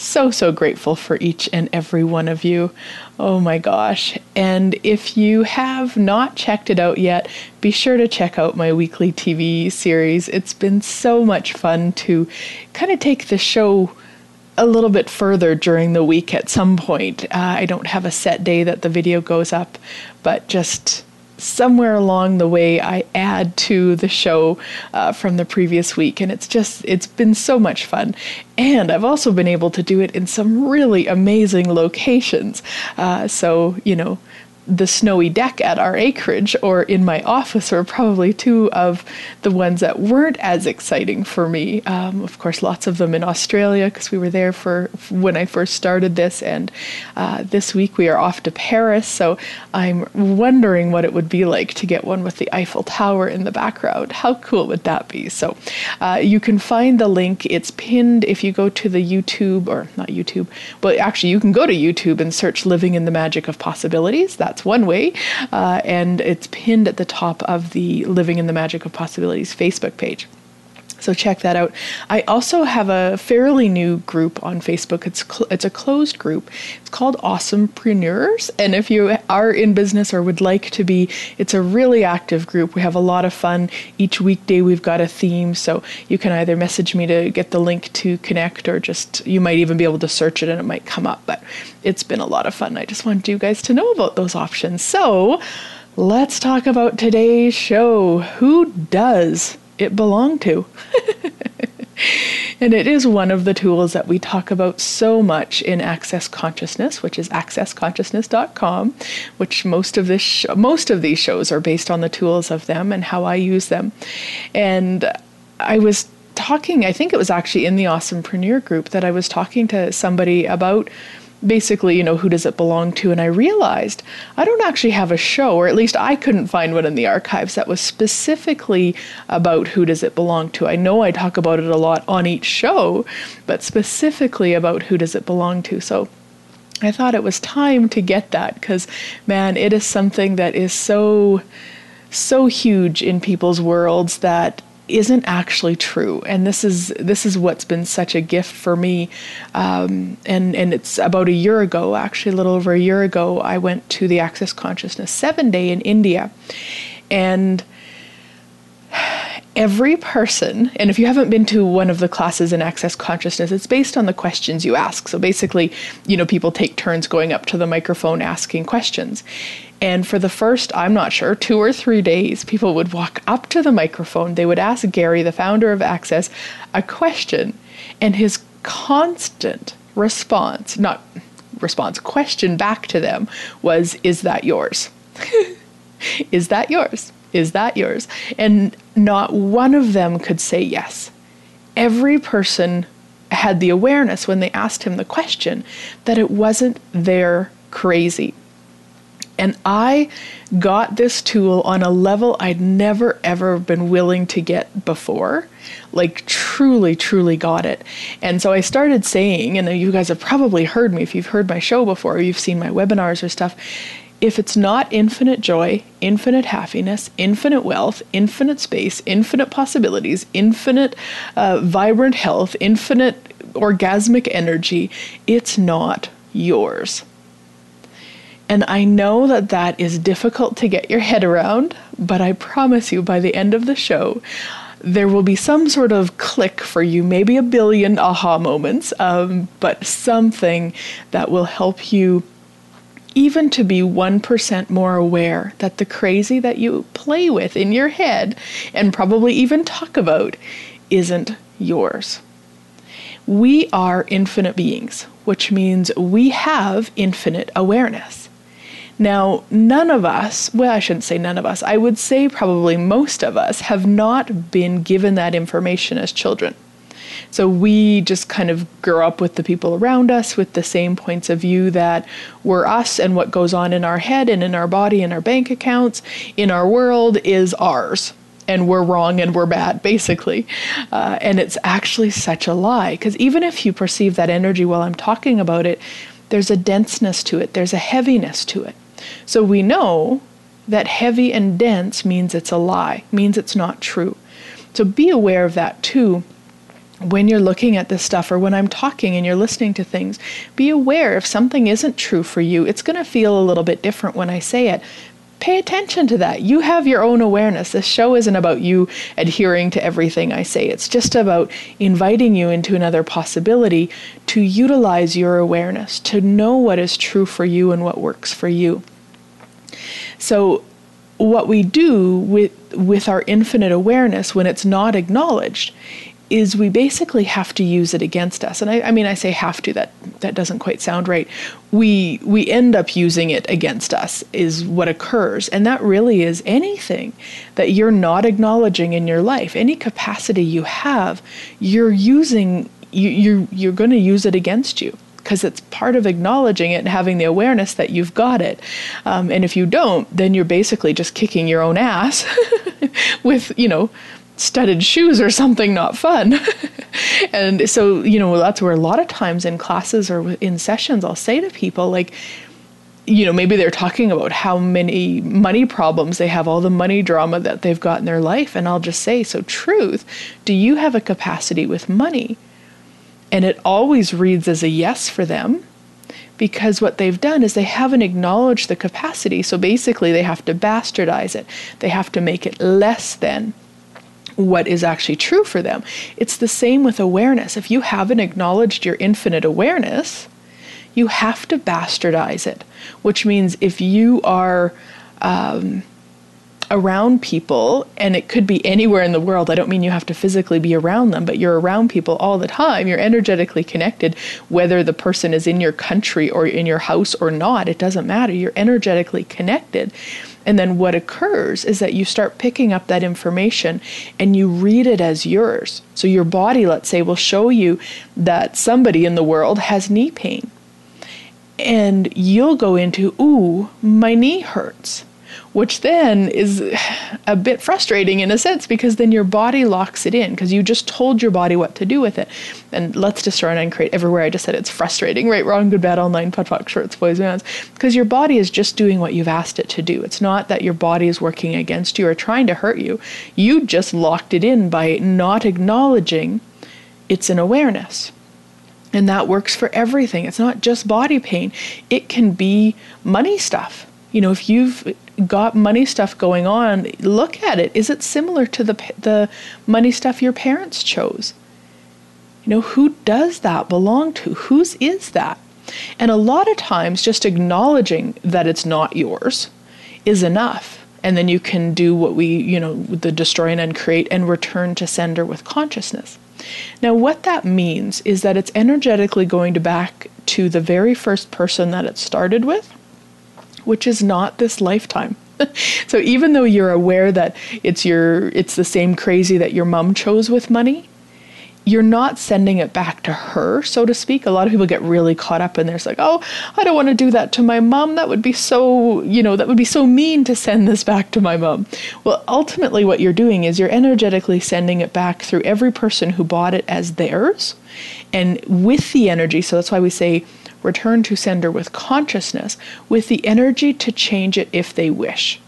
so, so grateful for each and every one of you. Oh my gosh. And if you have not checked it out yet, be sure to check out my weekly TV series. It's been so much fun to kind of take the show a little bit further during the week at some point. Uh, I don't have a set day that the video goes up, but just somewhere along the way I add to the show uh, from the previous week, and it's just it's been so much fun. And I've also been able to do it in some really amazing locations. Uh, so you know, the snowy deck at our acreage or in my office were probably two of the ones that weren't as exciting for me. Um, of course, lots of them in Australia because we were there for when I first started this, and uh, this week we are off to Paris. So I'm wondering what it would be like to get one with the Eiffel Tower in the background. How cool would that be? So uh, you can find the link. It's pinned if you go to the YouTube or not YouTube, but actually you can go to YouTube and search "Living in the Magic of Possibilities." That's that's one way. Uh, and it's pinned at the top of the Living in the Magic of Possibilities Facebook page. So check that out. I also have a fairly new group on Facebook. It's cl- it's a closed group. It's called Awesomepreneurs, and if you are in business or would like to be, it's a really active group. We have a lot of fun. Each weekday we've got a theme, so you can either message me to get the link to connect, or just you might even be able to search it and it might come up. But it's been a lot of fun. I just wanted you guys to know about those options. So. Let's talk about today's show. Who does it belonged to. and it is one of the tools that we talk about so much in Access Consciousness, which is accessconsciousness.com, which most of this sh- most of these shows are based on the tools of them and how I use them. And I was talking, I think it was actually in the Awesomepreneur group that I was talking to somebody about basically, you know, who does it belong to? And I realized I don't actually have a show, or at least I couldn't find one in the archives that was specifically about who does it belong to. I know I talk about it a lot on each show, but specifically about who does it belong to. So I thought it was time to get that because, man, it is something that is so, so huge in people's worlds that isn't actually true and this is this is what's been such a gift for me um, and and it's about a year ago actually a little over a year ago I went to the Access Consciousness 7 day in India and every person, and if you haven't been to one of the classes in Access Consciousness, it's based on the questions you ask. So basically, you know, people take turns going up to the microphone asking questions. And for the first, I'm not sure, two or three days, people would walk up to the microphone. They would ask Gary, the founder of Access, a question. And his constant response, not response, question back to them was, Is that yours? Is that yours? Is that yours? And not one of them could say yes. Every person had the awareness when they asked him the question that it wasn't their crazy and I got this tool on a level I'd never ever been willing to get before. Like, truly, truly got it. And so I started saying, and you guys have probably heard me if you've heard my show before, or you've seen my webinars or stuff. If it's not infinite joy, infinite happiness, infinite wealth, infinite space, infinite possibilities, infinite uh, vibrant health, infinite orgasmic energy, it's not yours And I know that that is difficult to get your head around, but I promise you by the end of the show, there will be some sort of click for you, maybe a billion aha moments, um, but something that will help you even to be 1% more aware that the crazy that you play with in your head and probably even talk about isn't yours. We are infinite beings, which means we have infinite awareness. Now, none of us, well, I shouldn't say none of us, I would say probably most of us have not been given that information as children. So we just kind of grew up with the people around us with the same points of view that were us and what goes on in our head and in our body and our bank accounts in our world is ours. And we're wrong and we're bad, basically. Uh, and it's actually such a lie. Because even if you perceive that energy while I'm talking about it, there's a denseness to it, there's a heaviness to it. So we know that heavy and dense means it's a lie, means it's not true. So be aware of that too when you're looking at this stuff or when I'm talking and you're listening to things, be aware if something isn't true for you, it's going to feel a little bit different when I say it. Pay attention to that. You have your own awareness. This show isn't about you adhering to everything I say. It's just about inviting you into another possibility to utilize your awareness, to know what is true for you and what works for you. So, what we do with with our infinite awareness when it's not acknowledged is we basically have to use it against us. And I, I, mean, I say have to. That that doesn't quite sound right. We we end up using it against us is what occurs, and that really is anything that you're not acknowledging in your life. Any capacity you have, you're using. You, you're you're going to use it against you because it's part of acknowledging it and having the awareness that you've got it. Um, and if you don't, then you're basically just kicking your own ass with, you know, studded shoes or something not fun. and so, you know, that's where a lot of times in classes or in sessions, I'll say to people, like, you know, maybe they're talking about how many money problems they have, all the money drama that they've got in their life. And I'll just say, so, truth, do you have a capacity with money? And it always reads as a yes for them because what they've done is they haven't acknowledged the capacity. So basically, they have to bastardize it, they have to make it less than what is actually true for them. It's the same with awareness. If you haven't acknowledged your infinite awareness, you have to bastardize it, which means if you are um, around people, and it could be anywhere in the world. I don't mean you have to physically be around them, but you're around people all the time. You're energetically connected, whether the person is in your country or in your house or not. It doesn't matter. You're energetically connected. And then what occurs is that you start picking up that information and you read it as yours. So your body, let's say, will show you that somebody in the world has knee pain. And you'll go into, ooh, my knee hurts which then is a bit frustrating in a sense because then your body locks it in because you just told your body what to do with it. And let's destroy and uncreate everywhere. I just said it's frustrating, right, wrong, good, bad, all nine, POC, shorts, boys, mans, because your body is just doing what you've asked it to do. It's not that your body is working against you or trying to hurt you. You just locked it in by not acknowledging it's an awareness. And that works for everything. It's not just body pain, it can be money stuff. You know, if you've got money stuff going on, look at it. Is it similar to the the money stuff your parents chose? You know, who does that belong to? Whose is that? And a lot of times just acknowledging that it's not yours is enough. And then you can do what we, you know, the destroy and uncreate and return to sender with consciousness. Now, what that means is that it's energetically going to back to the very first person that it started with which is not this lifetime. so even though you're aware that it's your it's the same crazy that your mom chose with money, you're not sending it back to her, so to speak. A lot of people get really caught up in there. It's like, oh, I don't want to do that to my mom. That would be so, you know, that would be so mean to send this back to my mom. Well, ultimately, what you're doing is you're energetically sending it back through every person who bought it as theirs. And with the energy, so that's why we say return to sender with consciousness, with the energy to change it if they wish.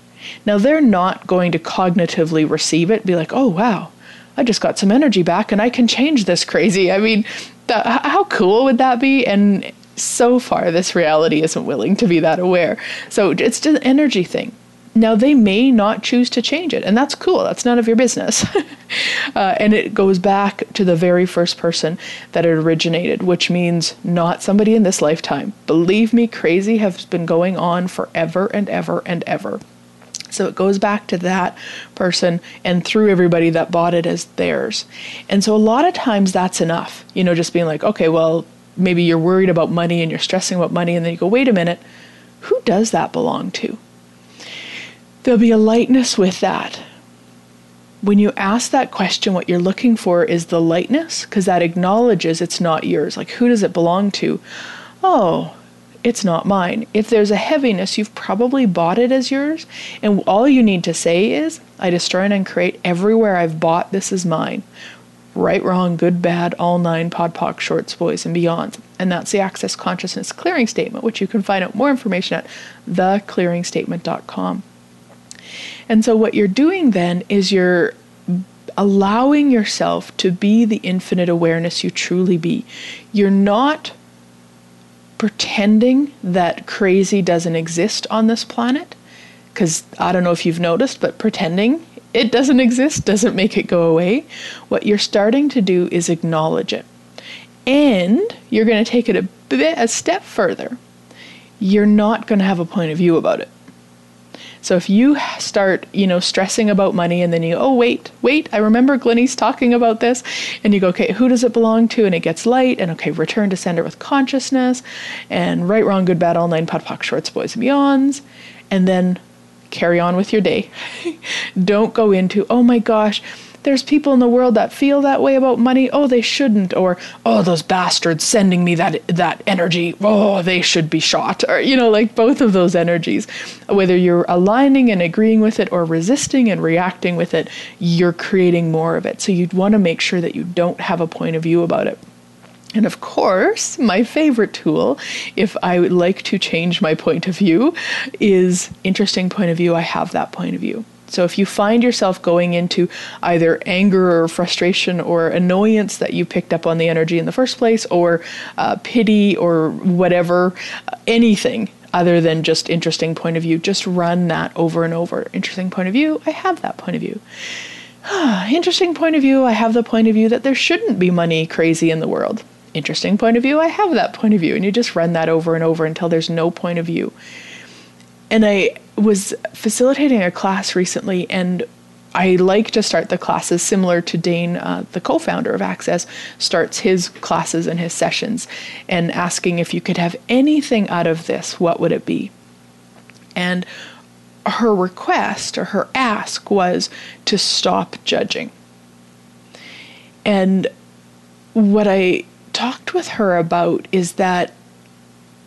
Now, they're not going to cognitively receive it, be like, oh, wow, I just got some energy back and I can change this crazy. I mean, how cool would that be? And so far, this reality isn't willing to be that aware. So it's an energy thing. Now, they may not choose to change it, and that's cool. That's none of your business. uh, and it goes back to the very first person that it originated, which means not somebody in this lifetime. Believe me, crazy has been going on forever and ever and ever. So it goes back to that person and through everybody that bought it as theirs. And so a lot of times that's enough, you know, just being like, okay, well, maybe you're worried about money and you're stressing about money, and then you go, wait a minute, who does that belong to? There'll be a lightness with that. When you ask that question, what you're looking for is the lightness, because that acknowledges it's not yours. Like, who does it belong to? Oh, it's not mine. If there's a heaviness, you've probably bought it as yours. And all you need to say is, I destroy and uncreate everywhere I've bought, this is mine. Right, wrong, good, bad, all nine, POD POC, shorts, boys, and beyond. And that's the Access Consciousness Clearing Statement, which you can find out more information at theclearingstatement.com. And so, what you're doing then is you're allowing yourself to be the infinite awareness you truly be. You're not pretending that crazy doesn't exist on this planet. Because I don't know if you've noticed, but pretending it doesn't exist doesn't make it go away. What you're starting to do is acknowledge it. And you're going to take it a bit a step further. You're not going to have a point of view about it. So if you start, you know, stressing about money and then you, oh, wait, wait, I remember Glenyce talking about this. And you go, okay, who does it belong to? And it gets light. And okay, return to sender with consciousness and right, wrong, good, bad, all nine, POD POC, shorts, boys, and beyonds. And then carry on with your day. Don't go into, oh my gosh, there's people in the world that feel that way about money. Oh, they shouldn't. Or, oh, those bastards sending me that that energy. Oh, they should be shot. Or, you know, like both of those energies. Whether you're aligning and agreeing with it or resisting and reacting with it, you're creating more of it. So you'd want to make sure that you don't have a point of view about it. And of course, my favorite tool, if I would like to change my point of view, is interesting point of view. I have that point of view. So if you find yourself going into either anger or frustration or annoyance that you picked up on the energy in the first place, or uh, pity or whatever, uh, anything other than just interesting point of view, just run that over and over. Interesting point of view, I have that point of view. interesting point of view, I have the point of view that there shouldn't be money crazy in the world interesting point of view, I have that point of view. And you just run that over and over until there's no point of view. And I was facilitating a class recently, and I like to start the classes similar to Dain, uh, the co founder of Access, starts his classes and his sessions, and asking if you could have anything out of this, what would it be? And her request or her ask was to stop judging. And what I talked with her about is that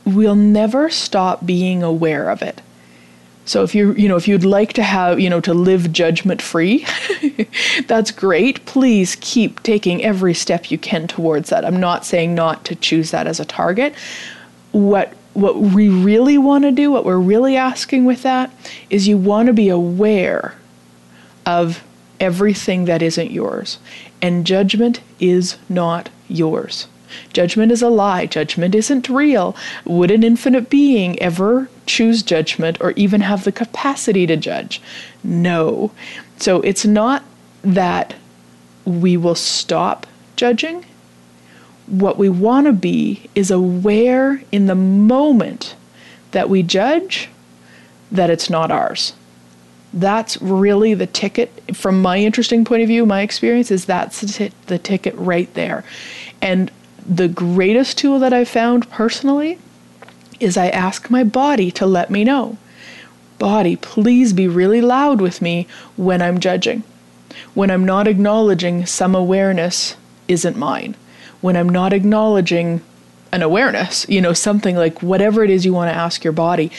we'll never stop being aware of it. So if you you know if you'd like to have you know to live judgment free, that's great. Please keep taking every step you can towards that. I'm not saying not to choose that as a target. What what we really want to do, what we're really asking with that is you want to be aware of everything that isn't yours. And judgment is not yours. Judgment is a lie. Judgment isn't real. Would an infinite being ever choose judgment or even have the capacity to judge? No. So it's not that we will stop judging. What we want to be is aware in the moment that we judge that it's not ours. That's really the ticket from my interesting point of view, my experience is that's the, t- the ticket right there. And the greatest tool that I've found personally is I ask my body to let me know. Body, please be really loud with me when I'm judging, when I'm not acknowledging some awareness isn't mine, when I'm not acknowledging an awareness, you know, something like whatever it is you want to ask your body,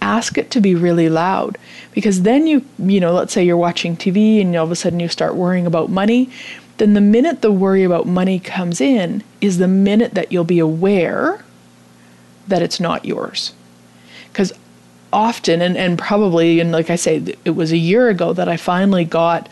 ask it to be really loud. Because then you, you know, let's say you're watching TV and all of a sudden you start worrying about money then the minute the worry about money comes in is the minute that you'll be aware that it's not yours. Because often, and, and probably, and like I say, it was a year ago that I finally got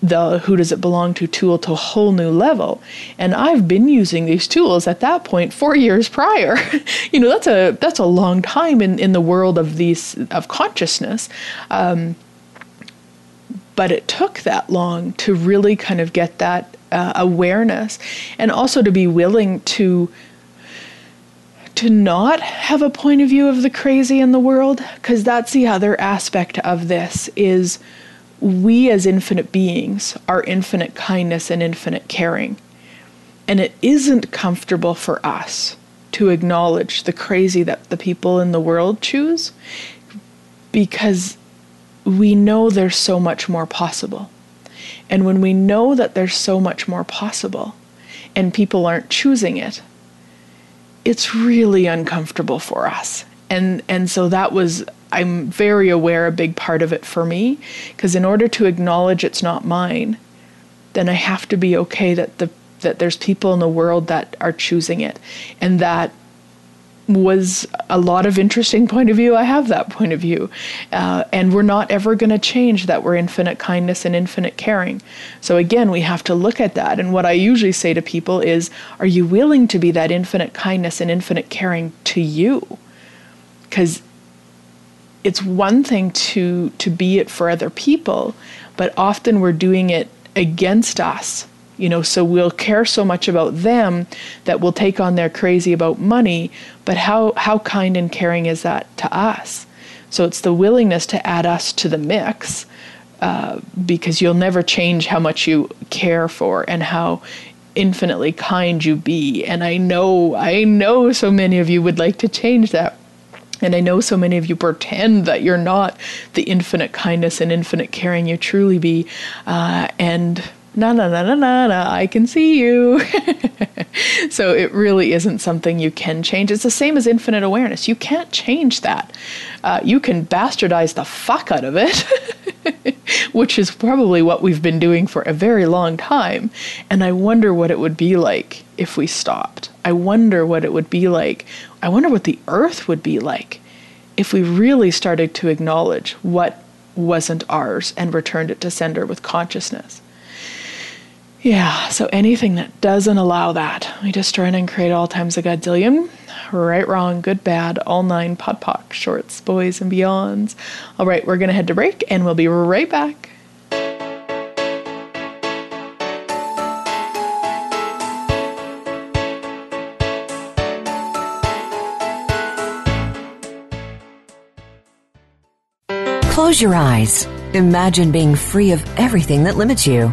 the who does it belong to tool to a whole new level. And i've been using these tools at that point four years prior. You know that's a that's a long time in in the world of these of consciousness. Um, but it took that long to really kind of get that uh, awareness and also to be willing to to not have a point of view of the crazy in the world because that's the other aspect of this is we as infinite beings are infinite kindness and infinite caring. And it isn't comfortable for us to acknowledge the crazy that the people in the world choose because we know there's so much more possible. And when we know that there's so much more possible and people aren't choosing it, it's really uncomfortable for us. And and so that was I'm very aware a big part of it for me because in order to acknowledge it's not mine, then I have to be okay that the that there's people in the world that are choosing it and that was a lot of interesting point of view. I have that point of view. Uh, and we're not ever going to change that we're infinite kindness and infinite caring. So, again, we have to look at that. And what I usually say to people is Are you willing to be that infinite kindness and infinite caring to you? Because it's one thing to to be it for other people, but often we're doing it against us. You know, so we'll care so much about them that we'll take on their crazy about money, but how how kind and caring is that to us? So it's the willingness to add us to the mix, uh, because you'll never change how much you care for and how infinitely kind you be. And I know, I know so many of you would like to change that. And I know so many of you pretend that you're not the infinite kindness and infinite caring you truly be. Uh, and na na na na na na, I can see you. so it really isn't something you can change. It's the same as infinite awareness. You can't change that. Uh, you can bastardize the fuck out of it, which is probably what we've been doing for a very long time. And I wonder what it would be like if we stopped. I wonder what it would be like. I wonder what the earth would be like if we really started to acknowledge what wasn't ours and returned it to sender with consciousness. Yeah, so anything that doesn't allow that, we destroy and create all times a godzillion. Right, wrong, good, bad, all nine, pod, poc, shorts, boys, and beyonds. All right, we're going to head to break and we'll be right back. Close your eyes. Imagine being free of everything that limits you.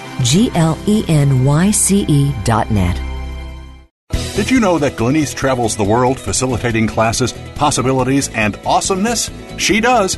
G L E N Y C E dot net. Did you know that Glenyce travels the world facilitating classes, possibilities, and awesomeness? She does.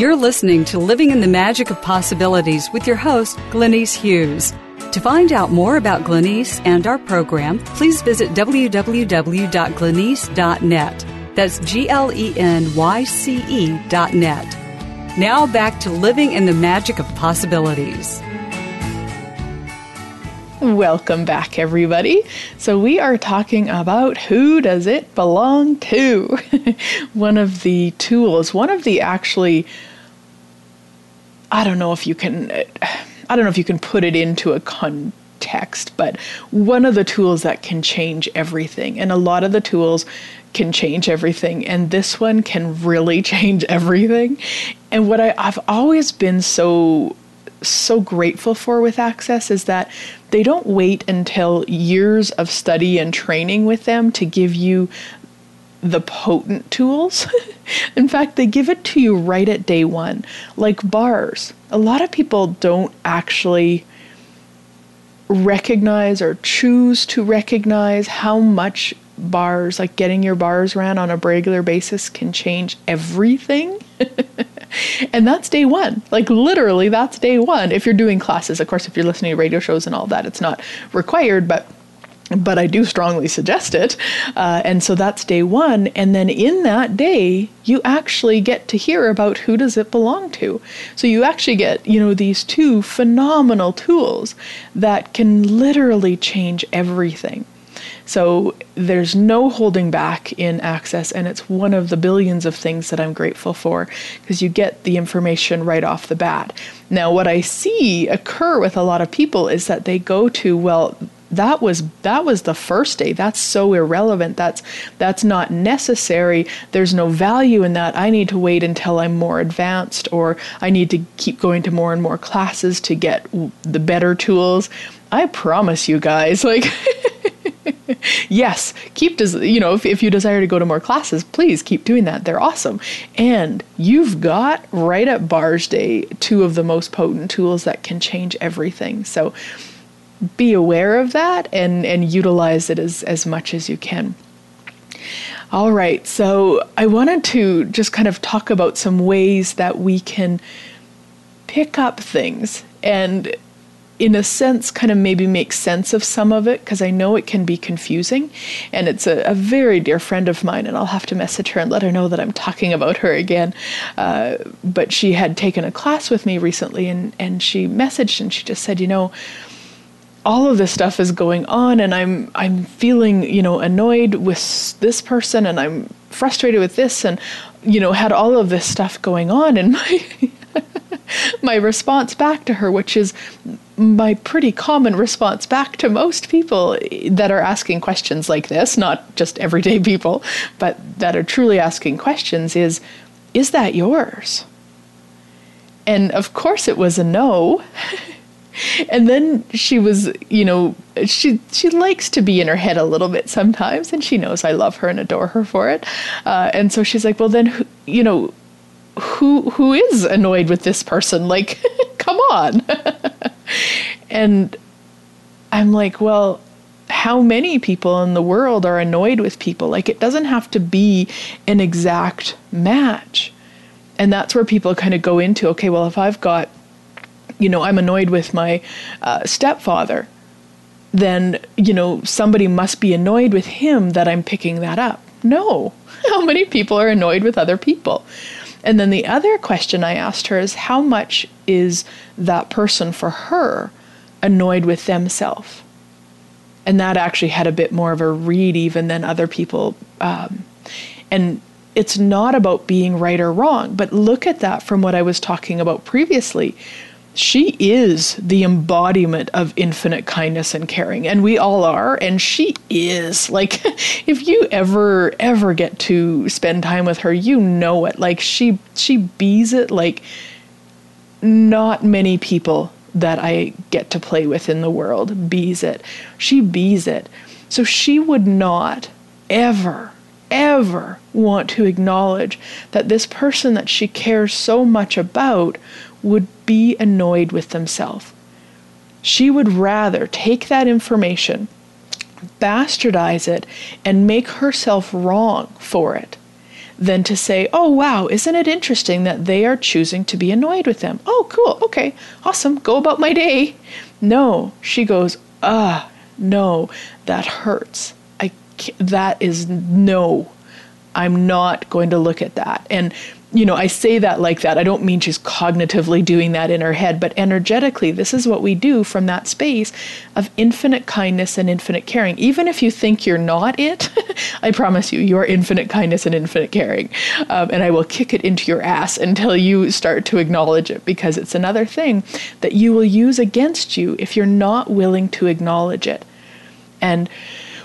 You're listening to Living in the Magic of Possibilities with your host, Glenyce Hughes. To find out more about Glenyce and our program, please visit www.glenyce.net. That's G L E N Y C E dot net. Now back to Living in the Magic of Possibilities. Welcome back, everybody. So, we are talking about who does it belong to? one of the tools, one of the actually I don't know if you can I don't know if you can put it into a context, but one of the tools that can change everything. And a lot of the tools can change everything, and this one can really change everything. And what I, I've always been so so grateful for with Access is that they don't wait until years of study and training with them to give you the potent tools. In fact, they give it to you right at day one, like bars. A lot of people don't actually recognize or choose to recognize how much bars, like getting your bars ran on a regular basis, can change everything. and that's day one. Like literally, that's day one. If you're doing classes, of course, if you're listening to radio shows and all that, it's not required, but but I do strongly suggest it. Uh, and so that's day one. And then in that day, you actually get to hear about who does it belong to. So you actually get, you know, these two phenomenal tools that can literally change everything. So there's no holding back in access, and it's one of the billions of things that I'm grateful for because you get the information right off the bat. Now, what I see occur with a lot of people is that they go to, well, that was that was the first day. That's so irrelevant. That's that's not necessary. There's no value in that. I need to wait until i'm more advanced or i need to keep going to more and more classes to get the better tools. I promise you guys like yes, keep des- you know if, if you desire to go to more classes, please keep doing that. They're awesome, and you've got right at Bars Day two of the most potent tools that can change everything. So be aware of that and and utilize it as as much as you can. All right, so I wanted to just kind of talk about some ways that we can pick up things and in a sense, kind of maybe make sense of some of it because I know it can be confusing. And it's a, a, very dear friend of mine, and I'll have to message her and let her know that I'm talking about her again. Uh, but she had taken a class with me recently, and, and she messaged and she just said, you know, all of this stuff is going on and I'm I'm feeling, you know, annoyed with this person and I'm frustrated with this and you know, had all of this stuff going on and my my response back to her, which is my pretty common response back to most people that are asking questions like this, not just everyday people, but that are truly asking questions, is Is that yours? And of course it was a no. and then she was, you know, she she likes to be in her head a little bit sometimes, and she knows I love her and adore her for it. Uh, and so she's like, well, then, you know, who who is annoyed with this person? Like, come on. and I'm like, well, how many people in the world are annoyed with people? Like, it doesn't have to be an exact match. And that's where people kind of go into okay, well, if I've got, you know, I'm annoyed with my uh, stepfather, then, you know, somebody must be annoyed with him that I'm picking that up. No. How many people are annoyed with other people? And then the other question I asked her is how much is that person for her annoyed with themselves? And that actually had a bit more of a read even than other people. Um, and it's not about being right or wrong, but look at that from what I was talking about previously she is the embodiment of infinite kindness and caring and we all are and she is. Like if you ever ever get to spend time with her you know it. Like she she bees it like not many people that I get to play with in the world bees it. She bees it. So she would not ever ever want to acknowledge that this person that she cares so much about would be annoyed with themselves. She would rather take that information, bastardize it, and make herself wrong for it than to say, oh, wow, isn't it interesting that they are choosing to be annoyed with them? Oh, cool, okay, awesome, go about my day. No, she goes, ah, no, that hurts. I, that is no. I'm not going to look at that. And you know, I say that like that. I don't mean she's cognitively doing that in her head, but energetically, this is what we do from that space of infinite kindness and infinite caring. Even if you think you're not it, I promise you, you are infinite kindness and infinite caring. Um, and I will kick it into your ass until you start to acknowledge it because it's another thing that you will use against you if you're not willing to acknowledge it. And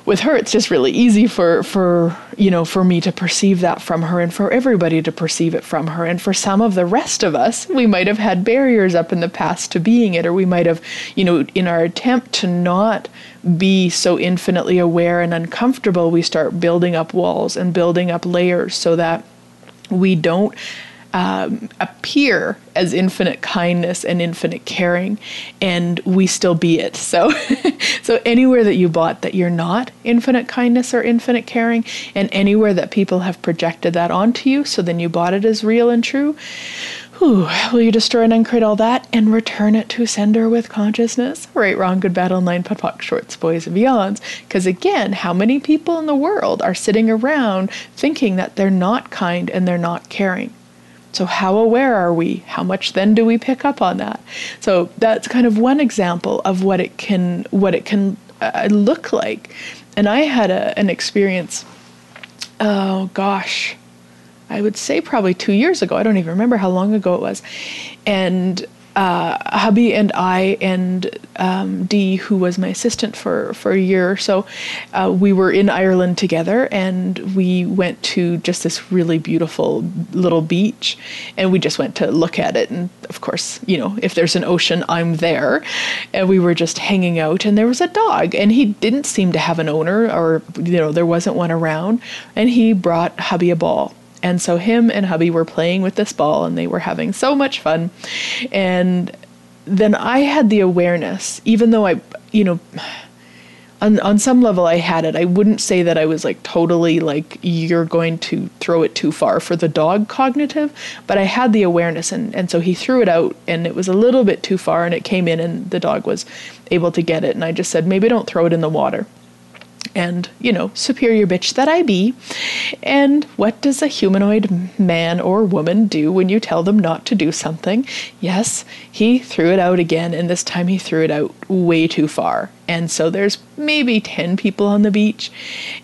with her it's just really easy for for you know for me to perceive that from her and for everybody to perceive it from her. And for some of the rest of us we might have had barriers up in the past to being it or we might have you know in our attempt to not be so infinitely aware and uncomfortable we start building up walls and building up layers so that we don't um, appear as infinite kindness and infinite caring, and we still be it. So, so anywhere that you bought that you're not infinite kindness or infinite caring, and anywhere that people have projected that onto you, so then you bought it as real and true. Whew, will you destroy and uncreate all that and return it to sender with consciousness? Right, wrong, good, bad, all nine, POD shorts, boys, and beyonds. Because again, how many people in the world are sitting around thinking that they're not kind and they're not caring? So, how aware are we? How much then do we pick up on that? So, that's kind of one example of what it can what it can uh, look like. And I had a, an experience. Oh gosh, I would say probably two years ago. I don't even remember how long ago it was, and uh, hubby and I and um, Dee, who was my assistant for, for a year or so, uh, we were in Ireland together and we went to just this really beautiful little beach and we just went to look at it. And of course, you know, if there's an ocean, I'm there. And we were just hanging out and there was a dog and he didn't seem to have an owner or, you know, there wasn't one around. And he brought hubby a ball and so him and hubby were playing with this ball and they were having so much fun. And then I had the awareness, even though I, you know, on, on some level I had it. I wouldn't say that I was like totally like you're going to throw it too far for the dog cognitive, but I had the awareness and, and so he threw it out and it was a little bit too far and it came in and the dog was able to get it and I just said maybe don't throw it in the water and, you know, superior bitch that I be. And what does a humanoid man or woman do when you tell them not to do something? Yes, he threw it out again, and this time he threw it out way too far. And so there's maybe 10 people on the beach,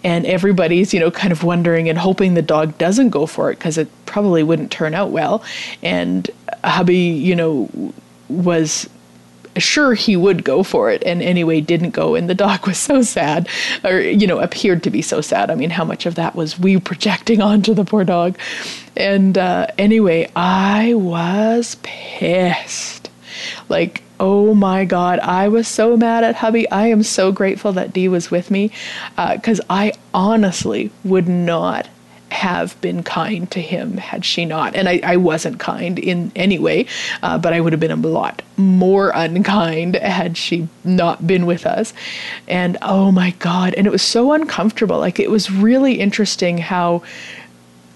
and everybody's, you know, kind of wondering and hoping the dog doesn't go for it because it probably wouldn't turn out well. And hubby, you know, was sure he would go for it. And anyway didn't go. And the dog was so sad or you know appeared to be so sad. I mean how much of that was we projecting onto the poor dog? And uh, anyway i was pissed. Like oh my god i was so mad at hubby. I am so grateful that dee was with me because uh, i honestly would not have been kind to him had she not. And I, I wasn't kind in any way, uh, but I would have been a lot more unkind had she not been with us. And oh my God. And it was so uncomfortable. Like it was really interesting how.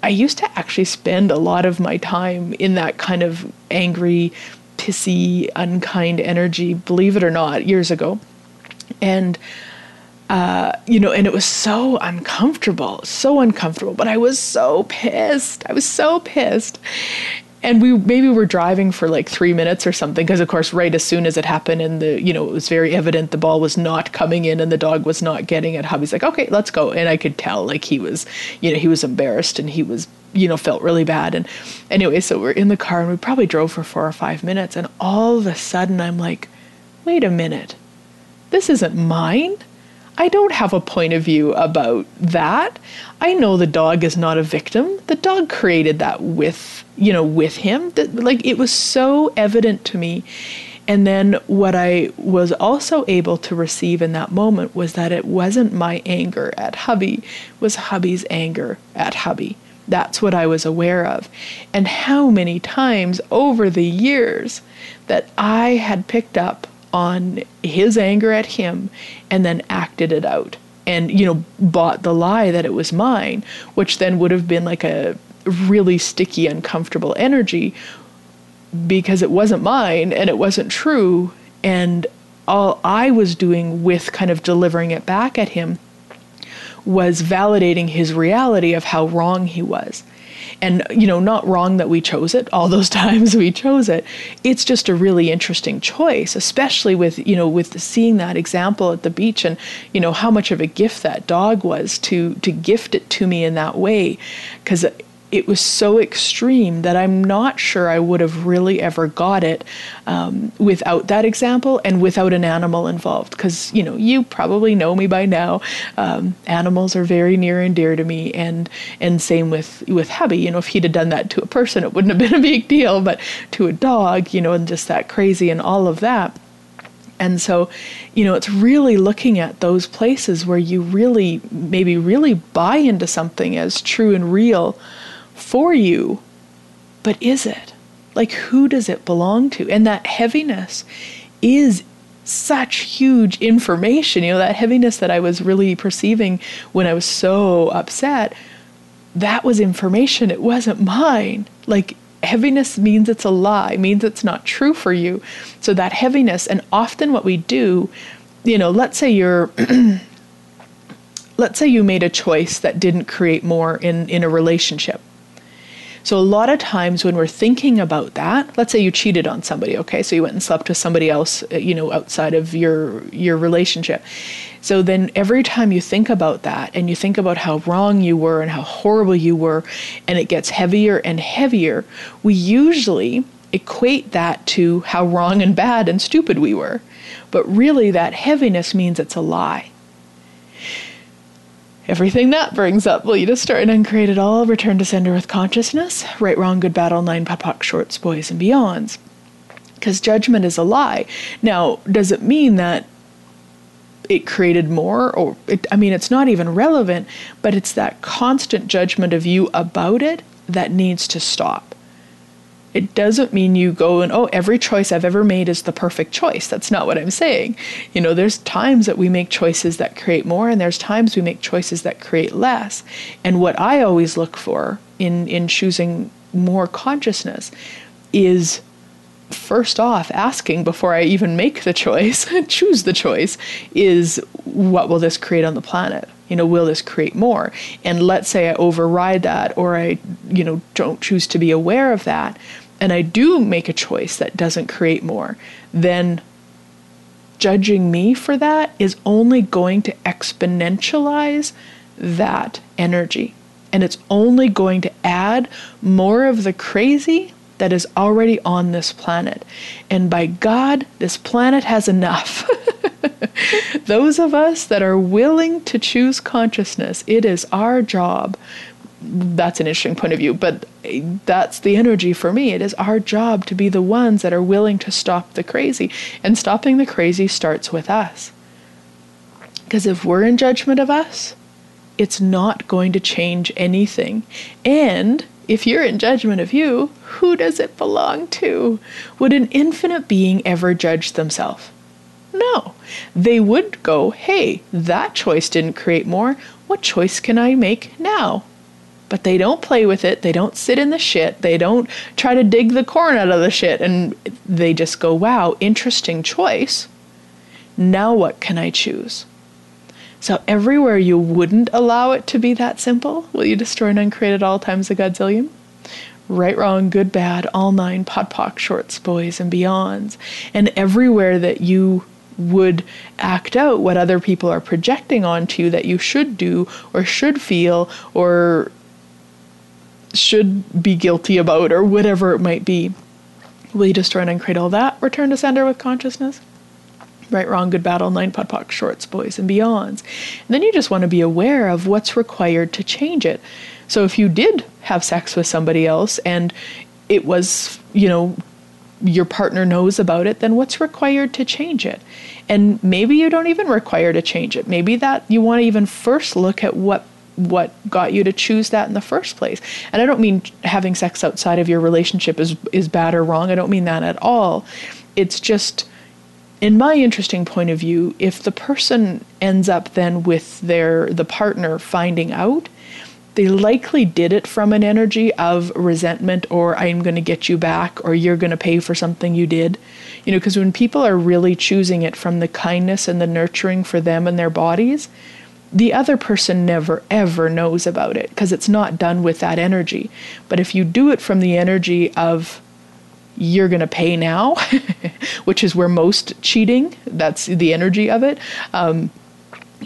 I used to actually spend a lot of my time in that kind of angry, pissy, unkind energy, believe it or not, years ago. And uh, you know, and it was so uncomfortable, so uncomfortable. But I was so pissed. I was so pissed. And we maybe were driving for like three minutes or something, because of course, right as soon as it happened, and the you know it was very evident the ball was not coming in and the dog was not getting it. Hubby's like, okay, let's go, and I could tell like he was, you know, he was embarrassed and he was you know felt really bad and anyway so we're in the car and we probably drove for four or five minutes and all of a sudden i'm like wait a minute this isn't mine I don't have a point of view about that. I know the dog is not a victim. The dog created that with, you know, with him. That like it was so evident to me. And then what I was also able to receive in that moment was that it wasn't my anger at hubby, was hubby's anger at hubby. That's what I was aware of. And how many times over the years that I had picked up on his anger at him and then acted it out and you know bought the lie that it was mine which then would have been like a really sticky uncomfortable energy because it wasn't mine and it wasn't true. And all I was doing with kind of delivering it back at him was validating his reality of how wrong he was and you know not wrong that we chose it. All those times we chose it. It's just a really interesting choice especially with you know with seeing that example at the beach and you know how much of a gift that dog was to to gift it to me in that way. Because it was so extreme that I'm not sure I would have really ever got it um, without that example and without an animal involved. Because you know, you probably know me by now. Um, animals are very near and dear to me, and and same with with hubby. You know, if he'd have done that to a person, it wouldn't have been a big deal, but to a dog, you know, and just that crazy and all of that. And so, you know, it's really looking at those places where you really, maybe really buy into something as true and real for you, but is it? Like, who does it belong to? And that heaviness is such huge information. You know, that heaviness that I was really perceiving when I was so upset, that was information. It wasn't mine. Like, heaviness means it's a lie, means it's not true for you. So, that heaviness, and often what we do, you know, let's say you're. let's say you made a choice that didn't create more in, in a relationship so a lot of times when we're thinking about that, let's say you cheated on somebody, okay? So you went and slept with somebody else, uh, you know, outside of your your relationship. So then every time you think about that and you think about how wrong you were and how horrible you were and it gets heavier and heavier, we usually equate that to how wrong and bad and stupid we were. But really that heaviness means it's a lie everything that brings up. You just start and uncreate it all? Return to sender with consciousness. Right, wrong, good, bad, all nine, POD, shorts, boys, and beyonds. Because judgment is a lie. Now, does it mean that it created more? Or, it, I mean, it's not even relevant, but it's that constant judgment of you about it that needs to stop it doesn't mean you go and, oh, every choice I've ever made is the perfect choice. That's not what I'm saying. You know, there's times that we make choices that create more, and there's times we make choices that create less. And what I always look for in, in choosing more consciousness is first off asking before I even make the choice, choose the choice, is what will this create on the planet? You know, will this create more? And let's say I override that or I, you know, don't choose to be aware of that and I do make a choice that doesn't create more, then judging me for that is only going to exponentialize that energy. And it's only going to add more of the crazy that is already on this planet. And by God, this planet has enough. Those of us that are willing to choose consciousness, it is our job that's an interesting point of view, but that's the energy for me. It is our job to be the ones that are willing to stop the crazy. And stopping the crazy starts with us. Because if we're in judgment of us, it's not going to change anything. And if you're in judgment of you, who does it belong to? Would an infinite being ever judge themselves? No. They would go, hey, that choice didn't create more. What choice can I make now? But they don't play with it. They don't sit in the shit. They don't try to dig the corn out of the shit. And they just go, wow, interesting choice. Now what can I choose? So everywhere you wouldn't allow it to be that simple, will you destroy and uncreate at all times a godzillion? Right, wrong, good, bad, all nine, POD POC, shorts, boys, and beyonds. And everywhere that you would act out what other people are projecting onto you that you should do or should feel or should be guilty about or whatever it might be. Will you destroy and uncreate all that? Return to sender with consciousness? Right, wrong, good, bad, all nine POD POC, shorts, boys, and beyonds. And then you just want to be aware of what's required to change it. So if you did have sex with somebody else and it was, you know, your partner knows about it, then what's required to change it? And maybe you don't even require to change it. Maybe that you want to even first look at what what got you to choose that in the first place. And I don't mean having sex outside of your relationship is is bad or wrong. I don't mean that at all. It's just in my interesting point of view, if the person ends up then with their the partner finding out, they likely did it from an energy of resentment or I'm going to get you back or you're going to pay for something you did. You know, because when people are really choosing it from the kindness and the nurturing for them and their bodies, the other person never ever knows about it because it's not done with that energy. But if you do it from the energy of you're going to pay now, which is where most cheating, that's the energy of it, um,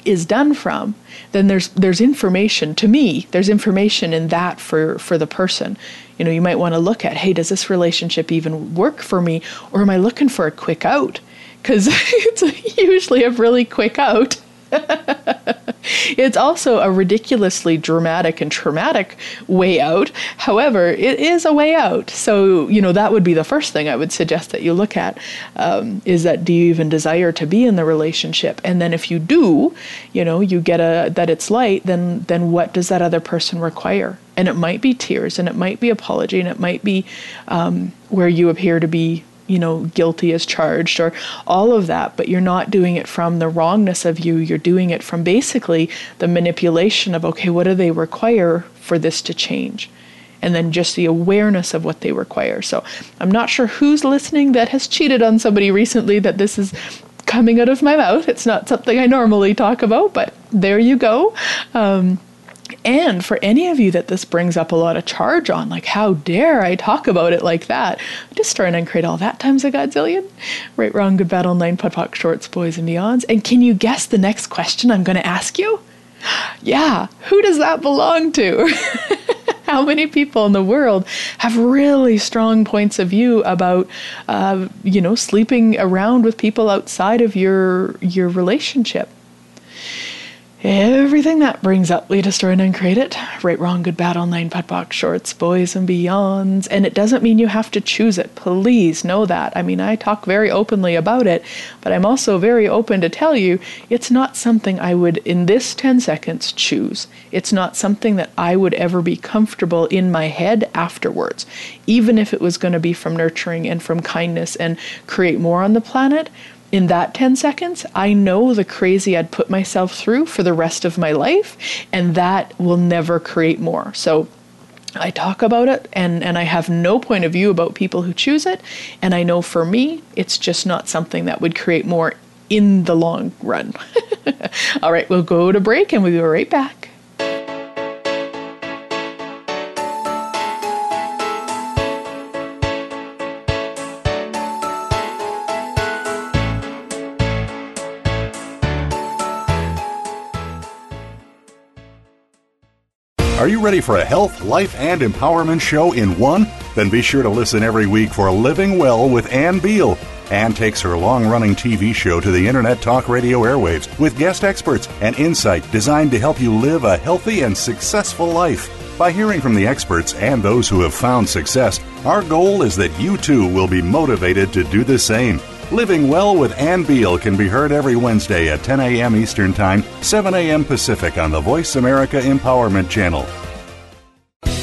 is done from, then there's there's information to me. There's information in that for for the person. You know, you might want to look at, hey, does this relationship even work for me, or am I looking for a quick out? Because it's usually a really quick out. it's also a ridiculously dramatic and traumatic way out. However, it is a way out. So, you know, that would be the first thing I would suggest that you look at um, is that do you even desire to be in the relationship? And then if you do, you know, you get a that it's light, then then what does that other person require? And it might be tears, and it might be apology, and it might be um, where you appear to be you know, guilty as charged or all of that, but you're not doing it from the wrongness of you. You're doing it from basically the manipulation of, okay, what do they require for this to change? And then just the awareness of what they require. So I'm not sure who's listening that has cheated on somebody recently that this is coming out of my mouth. It's not something I normally talk about, but there you go. Um, and for any of you that this brings up a lot of charge on, like, how dare I talk about it like that? Destroy and uncreate all that times a godzillion. Right, wrong, good, bad, all nine, POD POC, shorts, boys, and beyonds. And can you guess the next question I'm going to ask you? Yeah, who does that belong to? how many people in the world have really strong points of view about, uh, you know, sleeping around with people outside of your your relationship? Everything that brings up, we destroy and uncreate it. Right, wrong, good, bad, all nine, POD POC, shorts, boys, and beyonds. And it doesn't mean you have to choose it. Please know that. I mean, I talk very openly about it, but I'm also very open to tell you it's not something I would, in this 10 seconds, choose. It's not something that I would ever be comfortable in my head afterwards. Even if it was going to be from nurturing and from kindness and create more on the planet in that 10 seconds, I know the crazy I'd put myself through for the rest of my life, and that will never create more. So I talk about it and, and I have no point of view about people who choose it. And I know for me, it's just not something that would create more in the long run. All right, we'll go to break and we'll be right back. Are you ready for a health, life, and empowerment show in one? Then be sure to listen every week for Living Well with Ann Beal. Ann takes her long running TV show to the Internet Talk Radio airwaves with guest experts and insight designed to help you live a healthy and successful life. By hearing from the experts and those who have found success, our goal is that you too will be motivated to do the same. Living Well with Ann Beal can be heard every Wednesday at 10 a.m. Eastern Time, 7 a.m. Pacific on the Voice America Empowerment Channel.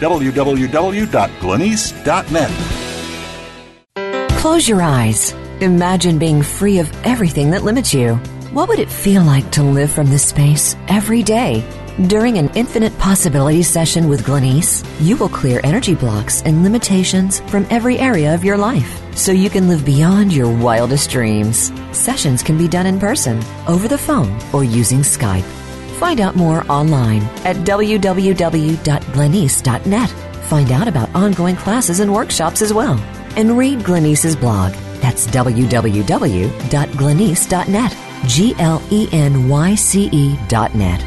www.glenyce.net. Close your eyes. Imagine being free of everything that limits you. What would it feel like to live from this space every day? During an infinite possibilities session with Glenyce, you will clear energy blocks and limitations from every area of your life so you can live beyond your wildest dreams. Sessions can be done in person, over the phone, or using Skype. Find out more online at www.glenyce.net. Find out about ongoing classes and workshops as well. And read Glenyce's blog. That's www.glenyce.net. G L E N Y C E dot net.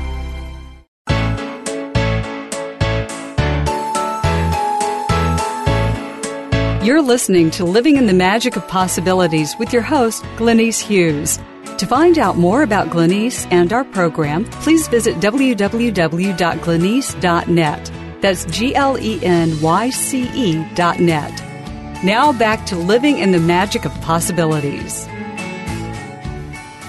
You're listening to Living in the Magic of Possibilities with your host, Glenyce Hughes. To find out more about Glenyce and our program, please visit www.glenyce.net. That's G L E N Y C E dot net. Now back to living in the magic of possibilities.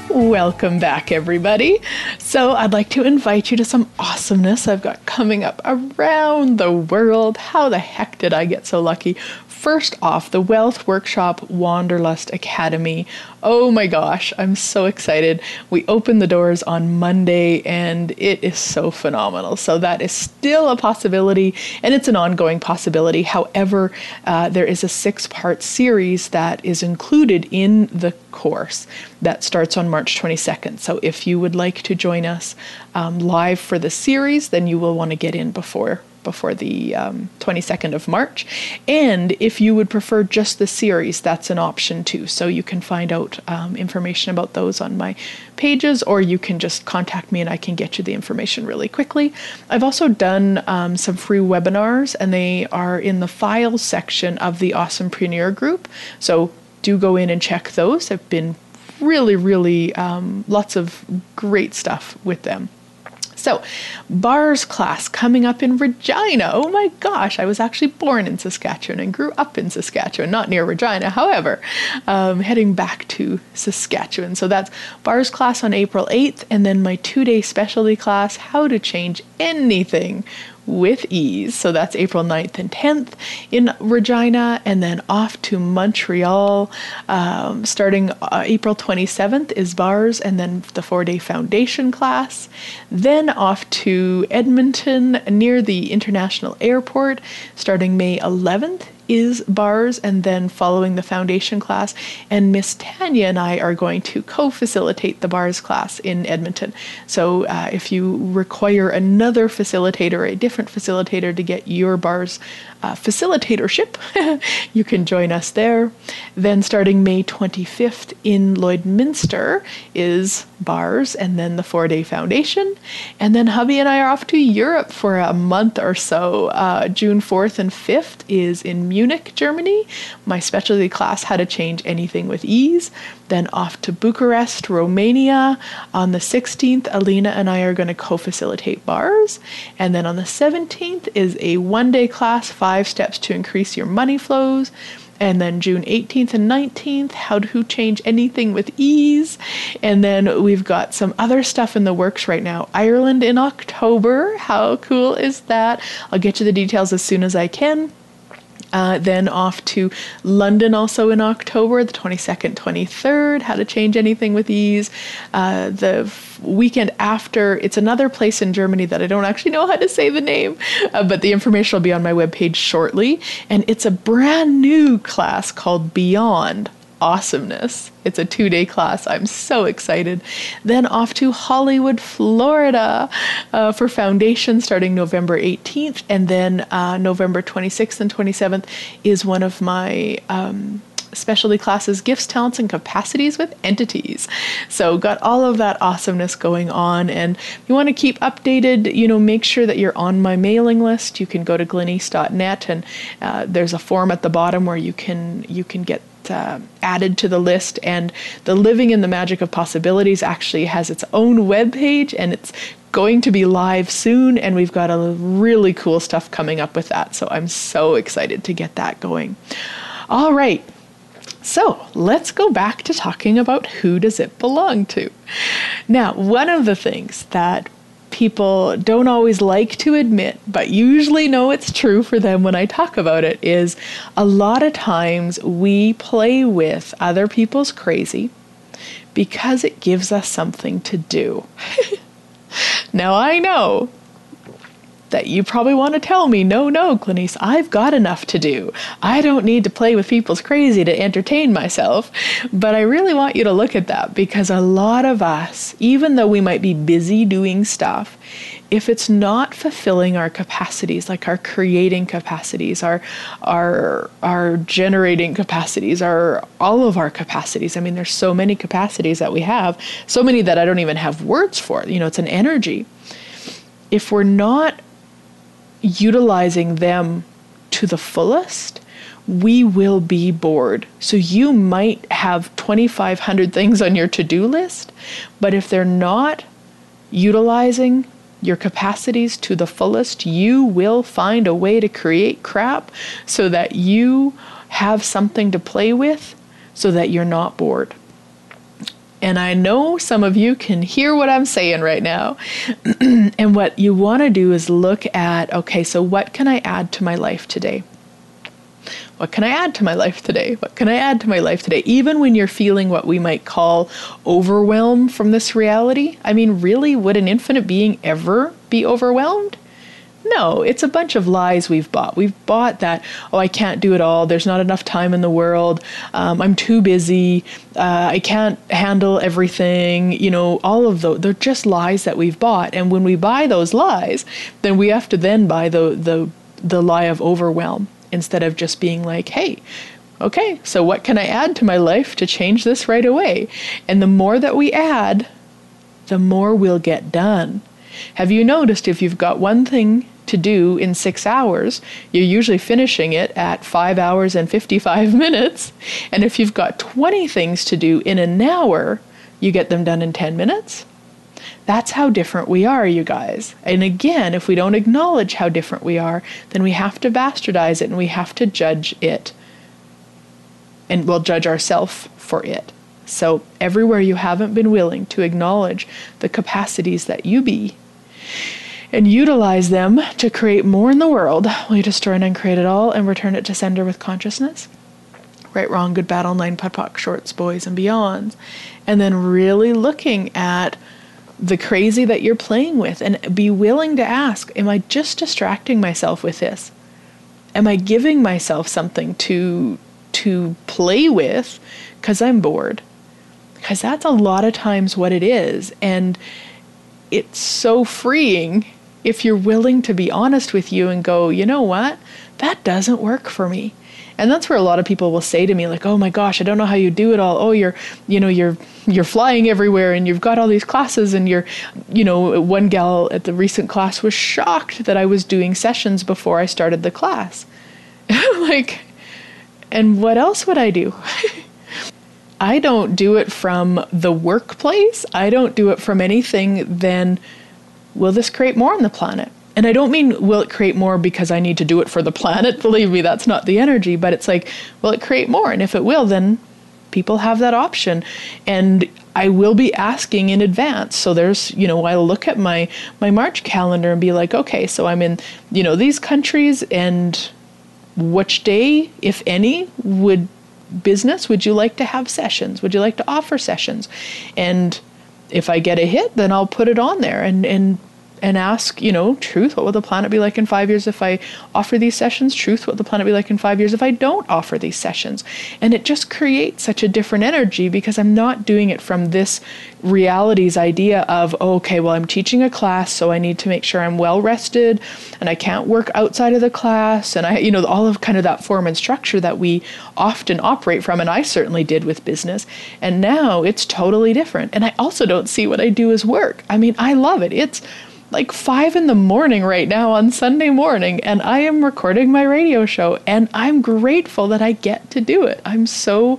Welcome back, everybody. So, I'd like to invite you to some awesomeness I've got coming up around the world. How the heck did I get so lucky? First off, the Wealth Workshop Wanderlust Academy. Oh my gosh, I'm so excited. We open the doors on Monday and it is so phenomenal. So, that is still a possibility and it's an ongoing possibility. However, uh, there is a six part series that is included in the course that starts on March 22nd. So, if you would like to join us um, live for the series, then you will want to get in before before the um, 22nd of March. And if you would prefer just the series, that's an option too. So you can find out um, information about those on my pages, or you can just contact me and I can get you the information really quickly. I've also done um, some free webinars, and they are in the files section of the Awesome Awesomepreneur group. So do go in and check those. I've been really, really um, lots of great stuff with them. So, bars class coming up in Regina. Oh my gosh, I was actually born in Saskatchewan and grew up in Saskatchewan, not near Regina, however, um, heading back to Saskatchewan. So, that's bars class on April 8th, and then my two day specialty class, How to Change Anything with ease. So that's April 9th and 10th in Regina, and then off to Montreal. Um, starting uh, April 27th is bars, and then the four day foundation class. Then off to Edmonton near the International Airport, starting May 11th is bars and then following the foundation class. And Miss Tanya and I are going to co facilitate the bars class in Edmonton. So uh, if you require another facilitator, a different facilitator to get your bars uh, facilitatorship, you can join us there. Then starting May 25th in Lloydminster is bars and then the four day foundation. And then hubby and I are off to Europe for a month or so. Uh, June 4th and 5th is in Munich, Germany. My specialty class, How to Change Anything with Ease. Then off to Bucharest, Romania. On the 16th, Alina and I are going to co facilitate bars. And then on the 17th is a one day class, five steps to increase your money flows. And then June 18th and 19th, how to change anything with ease. And then we've got some other stuff in the works right now. Ireland in October. How cool is that? I'll get you the details as soon as I can. Uh, then off to London also in October, the 22nd, 23rd, how to change anything with ease. Uh, the f- weekend after, it's another place in Germany that I don't actually know how to say the name, uh, but the information will be on my webpage shortly. And it's a brand new class called Beyond awesomeness. It's a two day class. I'm so excited. Then off to Hollywood, Florida uh, for foundation starting November 18th. And then uh, November 26th and 27th is one of my. Um, specialty classes gifts talents and capacities with entities so got all of that awesomeness going on and you want to keep updated you know make sure that you're on my mailing list you can go to glenyce.net and uh, there's a form at the bottom where you can you can get uh, added to the list. And the Living in the Magic of Possibilities actually has its own web page and it's going to be live soon. And we've got a really cool stuff coming up with that. So I'm so excited to get that going. All right. So let's go back to talking about who does it belong to. Now, one of the things that people don't always like to admit, but usually know it's true for them when I talk about it, is a lot of times we play with other people's crazy because it gives us something to do. now, I know that you probably want to tell me, no, no, Glenyce, I've got enough to do. I don't need to play with people's crazy to entertain myself. But I really want you to look at that because a lot of us, even though we might be busy doing stuff, if it's not fulfilling our capacities, like our creating capacities, our our our generating capacities, our all of our capacities. I mean, there's so many capacities that we have, so many that I don't even have words for. You know, it's an energy. If we're not utilizing them to the fullest, we will be bored. So you might have 2,500 things on your to do list, but if they're not utilizing your capacities to the fullest, you will find a way to create crap so that you have something to play with so that you're not bored. And I know some of you can hear what I'm saying right now. and what you want to do is look at okay, so what can I add to my life today? What can I add to my life today? What can I add to my life today? Even when you're feeling what we might call overwhelm from this reality. I mean, really, would an infinite being ever be overwhelmed? No, it's a bunch of lies we've bought. We've bought that, oh, I can't do it all. There's not enough time in the world. Um, I'm too busy. Uh, I can't handle everything. You know, all of those, they're just lies that we've bought. And when we buy those lies, then we have to then buy the, the, the lie of overwhelm instead of just being like, hey, okay, so what can I add to my life to change this right away? And the more that we add, the more we'll get done. Have you noticed if you've got one thing to do in six hours, you're usually finishing it at five hours and 55 minutes. And if you've got 20 things to do in an hour, you get them done in 10 minutes. That's how different we are, you guys. And again, if we don't acknowledge how different we are, then we have to bastardize it and we have to judge it. And we'll judge ourselves for it. So, everywhere you haven't been willing to acknowledge the capacities that you be and utilize them to create more in the world, will you destroy and uncreate it all and return it to sender with consciousness? Right, wrong, good, bad, all nine, POD shorts, boys, and beyonds. And then really looking at the crazy that you're playing with and be willing to ask Am I just distracting myself with this? Am I giving myself something to to play with because I'm bored? Because that's a lot of times what it is. And it's so freeing if you're willing to be honest with you and go, you know what? That doesn't work for me. And that's where a lot of people will say to me like, "Oh my gosh, I don't know how you do it all. Oh, you're, you know, you're you're flying everywhere and you've got all these classes and you're, you know, one gal at the recent class was shocked that I was doing sessions before I started the class." like and what else would I do? I don't do it from the workplace. I don't do it from anything then will this create more on the planet? And I don't mean will it create more because I need to do it for the planet. Believe me, that's not the energy, but it's like, will it create more? And if it will, then people have that option. And I will be asking in advance. So there's, you know, I'll look at my my March calendar and be like, okay, so I'm in, you know, these countries and which day, if any, would business would you like to have sessions? Would you like to offer sessions? And if I get a hit, then I'll put it on there and and and ask, you know, truth, what will the planet be like in five years if I offer these sessions? Truth, what will the planet be like in five years if I don't offer these sessions? And it just creates such a different energy because I'm not doing it from this reality's idea of, oh, okay, well, I'm teaching a class, so I need to make sure I'm well rested and I can't work outside of the class. And I, you know, all of kind of that form and structure that we often operate from. And I certainly did with business. And now it's totally different. And I also don't see what I do as work. I mean, I love it. It's, like five in the morning right now on Sunday morning, and I am recording my radio show, and I'm grateful that I get to do it. I'm so.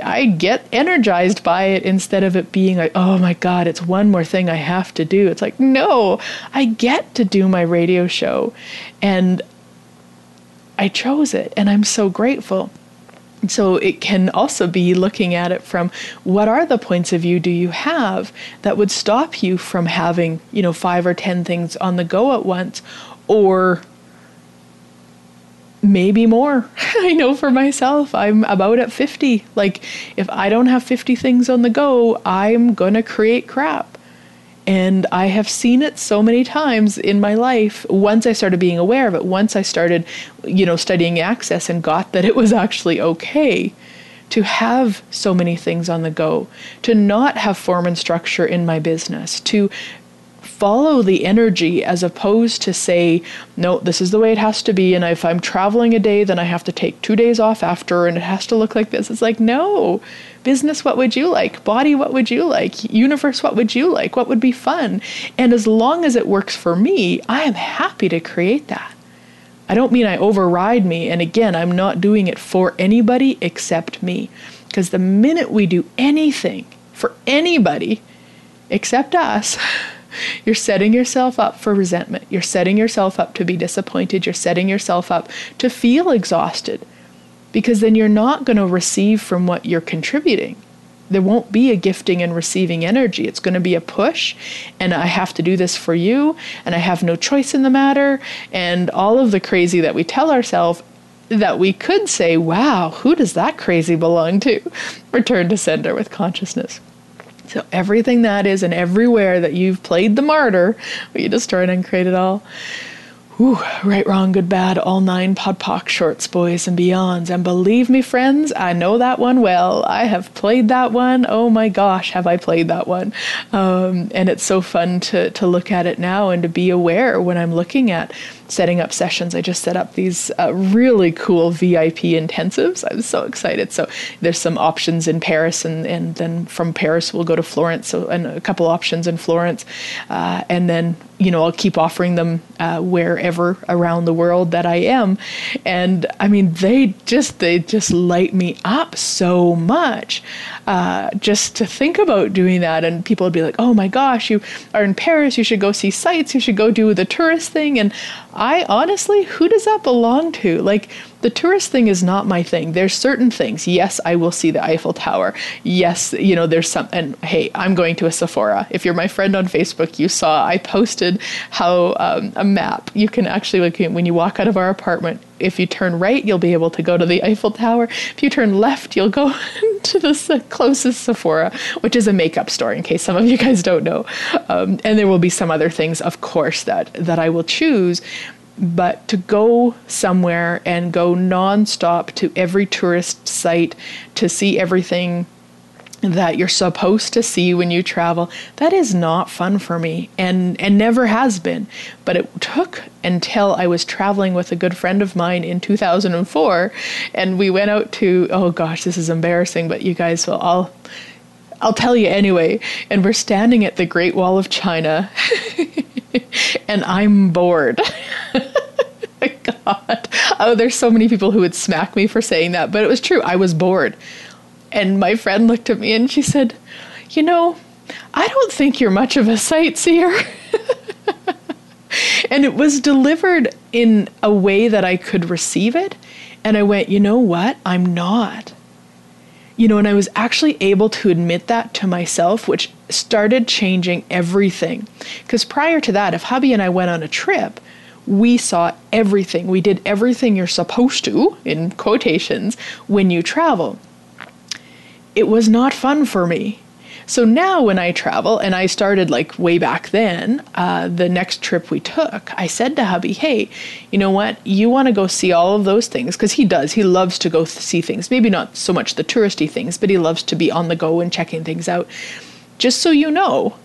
I get energized by it instead of it being like, oh my God, it's one more thing I have to do. It's like, no, I get to do my radio show. And I chose it, and I'm so grateful. So it can also be looking at it from what are the points of view do you have that would stop you from having, you know, five or 10 things on the go at once or maybe more. I know for myself, I'm about at 50. Like if I don't have 50 things on the go, I'm to create crap. And I have seen it so many times in my life. Once I started being aware of it, once I started, you know, studying access and got that it was actually okay to have so many things on the go, to not have form and structure in my business, to follow the energy as opposed to say, no, this is the way it has to be. And if I'm traveling a day, then I have to take two days off after and it has to look like this. It's like, no, Business, what would you like? Body, what would you like? Universe, what would you like? What would be fun? And as long as it works for me, I am happy to create that. I don't mean I override me. And again, I'm not doing it for anybody except me. Because the minute we do anything for anybody except us, you're setting yourself up for resentment. You're setting yourself up to be disappointed. You're setting yourself up to feel exhausted because then you're not going to receive from what you're contributing. there won't be a gifting and receiving energy. It's going to be a push, and I have to do this for you, and I have no choice in the matter, and all of the crazy that we tell ourselves that we could say, wow, who does that crazy belong to? Return to sender with consciousness. So everything that is and everywhere that you've played the martyr, but you destroyed and created all Right, wrong, good, bad, all nine POD POC shorts, boys and beyonds. And believe me, friends, I know that one well. I have played that one. Oh my gosh, have I played that one? Um, and it's so fun to, to look at it now and to be aware when I'm looking at setting up sessions. I just set up these uh, really cool VIP intensives. I'm so excited. So there's some options in Paris, and, and then from Paris we'll go to Florence. So and a couple options in Florence, uh, and then you know I'll keep offering them uh, wherever around the world that I am. And I mean they just they just light me up so much. Uh, just to think about doing that, and people would be like, "Oh my gosh, you are in Paris. You should go see sights. You should go do the tourist thing." And I honestly, who does that belong to? Like, the tourist thing is not my thing. There's certain things. Yes, I will see the Eiffel Tower. Yes, you know, there's some, and hey, I'm going to a Sephora. If you're my friend on Facebook, you saw I posted how um, a map you can actually, like, when you walk out of our apartment, if you turn right, you'll be able to go to the Eiffel Tower. If you turn left, you'll go to the closest Sephora, which is a makeup store, in case some of you guys don't know. Um, and there will be some other things, of course, that that I will choose but to go somewhere and go nonstop to every tourist site to see everything that you're supposed to see when you travel that is not fun for me and and never has been. But it took until I was traveling with a good friend of mine in 2004 and we went out to oh gosh this is embarrassing but you guys will all I'll tell you anyway and we're standing at the Great Wall of China and I'm bored God. Oh, there's so many people who would smack me for saying that, but it was true. I was bored. And my friend looked at me and she said, You know, I don't think you're much of a sightseer. and it was delivered in a way that I could receive it. And I went, You know what? I'm not. You know, and I was actually able to admit that to myself, which started changing everything. Because prior to that, if hubby and I went on a trip, we saw everything. We did everything you're supposed to, in quotations, when you travel. It was not fun for me. So now when I travel, and I started like way back then, uh, the next trip we took, I said to hubby, hey, you know what? You want to go see all of those things? Because he does. He loves to go th- see things. Maybe not so much the touristy things, but he loves to be on the go and checking things out. Just so you know,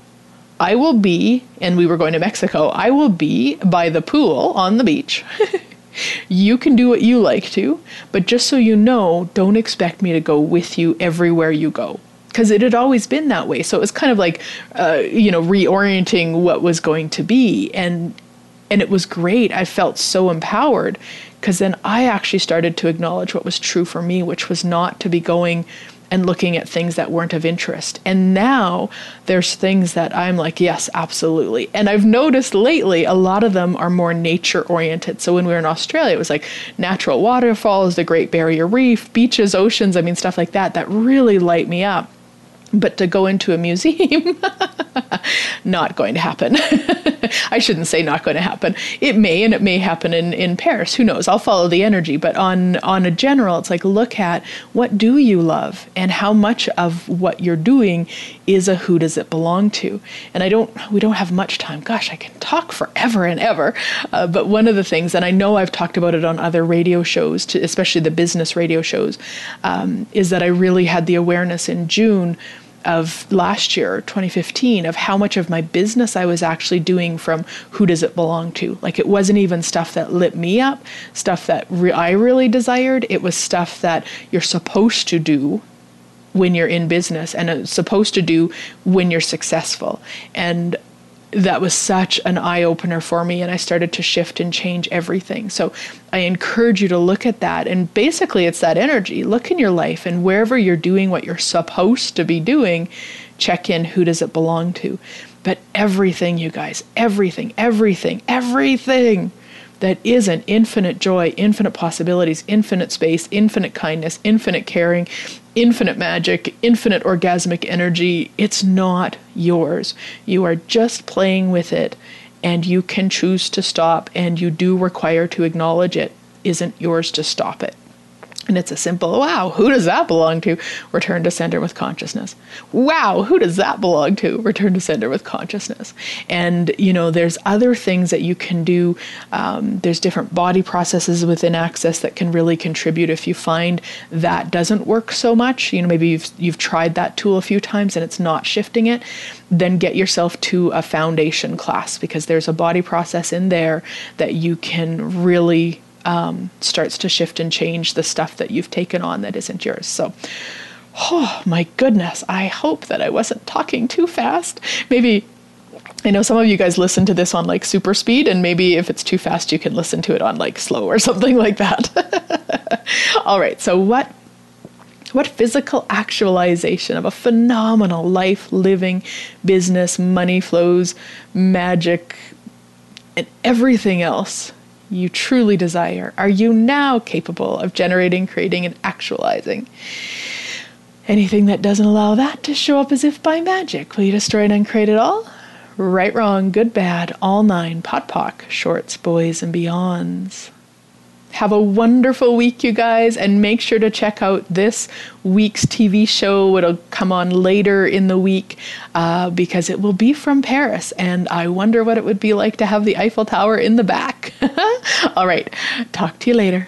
I will be, and we were going to Mexico, I will be by the pool on the beach. you can do what you like to, but just so you know, don't expect me to go with you everywhere you go. Because it had always been that way. So it was kind of like, uh, you know, reorienting what was going to be. And, and it was great. I felt so empowered because then I actually started to acknowledge what was true for me, which was not to be going and looking at things that weren't of interest. And now there's things that I'm like, yes, absolutely. And I've noticed lately a lot of them are more nature oriented. So when we were in Australia, it was like natural waterfalls, the Great Barrier Reef, beaches, oceans, I mean, stuff like that, that really light me up. But to go into a museum, not going to happen. I shouldn't say not going to happen. It may, and it may happen in, in Paris. Who knows? I'll follow the energy. But on on a general, it's like look at what do you love, and how much of what you're doing is a who does it belong to. And I don't. We don't have much time. Gosh, I can talk forever and ever. Uh, but one of the things, and I know I've talked about it on other radio shows, to, especially the business radio shows, um, is that I really had the awareness in June of last year, 2015, of how much of my business I was actually doing from who does it belong to. Like it wasn't even stuff that lit me up, stuff that re- I really desired. It was stuff that you're supposed to do when you're in business and it's supposed to do when you're successful. And that was such an eye opener for me and I started to shift and change everything. So I encourage you to look at that and basically it's that energy. Look in your life and wherever you're doing what you're supposed to be doing, check in who does it belong to. But everything you guys, everything, everything, everything that is an infinite joy, infinite possibilities, infinite space, infinite kindness, infinite caring, infinite magic, infinite orgasmic energy. It's not yours. You are just playing with it, and you can choose to stop, and you do require to acknowledge it isn't yours to stop it. And it's a simple, wow, who does that belong to? Return to center with consciousness. Wow, who does that belong to? Return to center with consciousness. And, you know, there's other things that you can do. Um, there's different body processes within Access that can really contribute. If you find that doesn't work so much, you know, maybe you've, you've tried that tool a few times and it's not shifting it, then get yourself to a foundation class because there's a body process in there that you can really um, starts to shift and change the stuff that you've taken on that isn't yours. So, oh my goodness, I hope that I wasn't talking too fast. Maybe I know some of you guys listen to this on like super speed, and maybe if it's too fast, you can listen to it on like slow or something like that. All right, so what what physical actualization of a phenomenal life living business money flows magic and everything else you truly desire are you now capable of generating, creating, and actualizing? Anything that doesn't allow that to show up as if by magic, will you destroy and uncreate it all? Right, wrong, good, bad, all nine, POD, POC, shorts, boys, and beyonds. Have a wonderful week, you guys, and make sure to check out this week's TV show. It'll come on later in the week uh, because it will be from Paris, and I wonder what it would be like to have the Eiffel Tower in the back. All right, talk to you later.